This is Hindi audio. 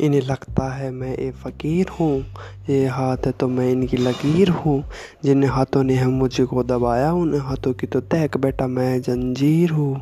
इन्हें लगता है मैं एक फ़कीर हूँ। ये हाथ है तो मैं इनकी लकीर हूँ। जिन हाथों ने है मुझको दबाया उन हाथों की तो तहक बेटा मैं ज़ंजीर हूँ।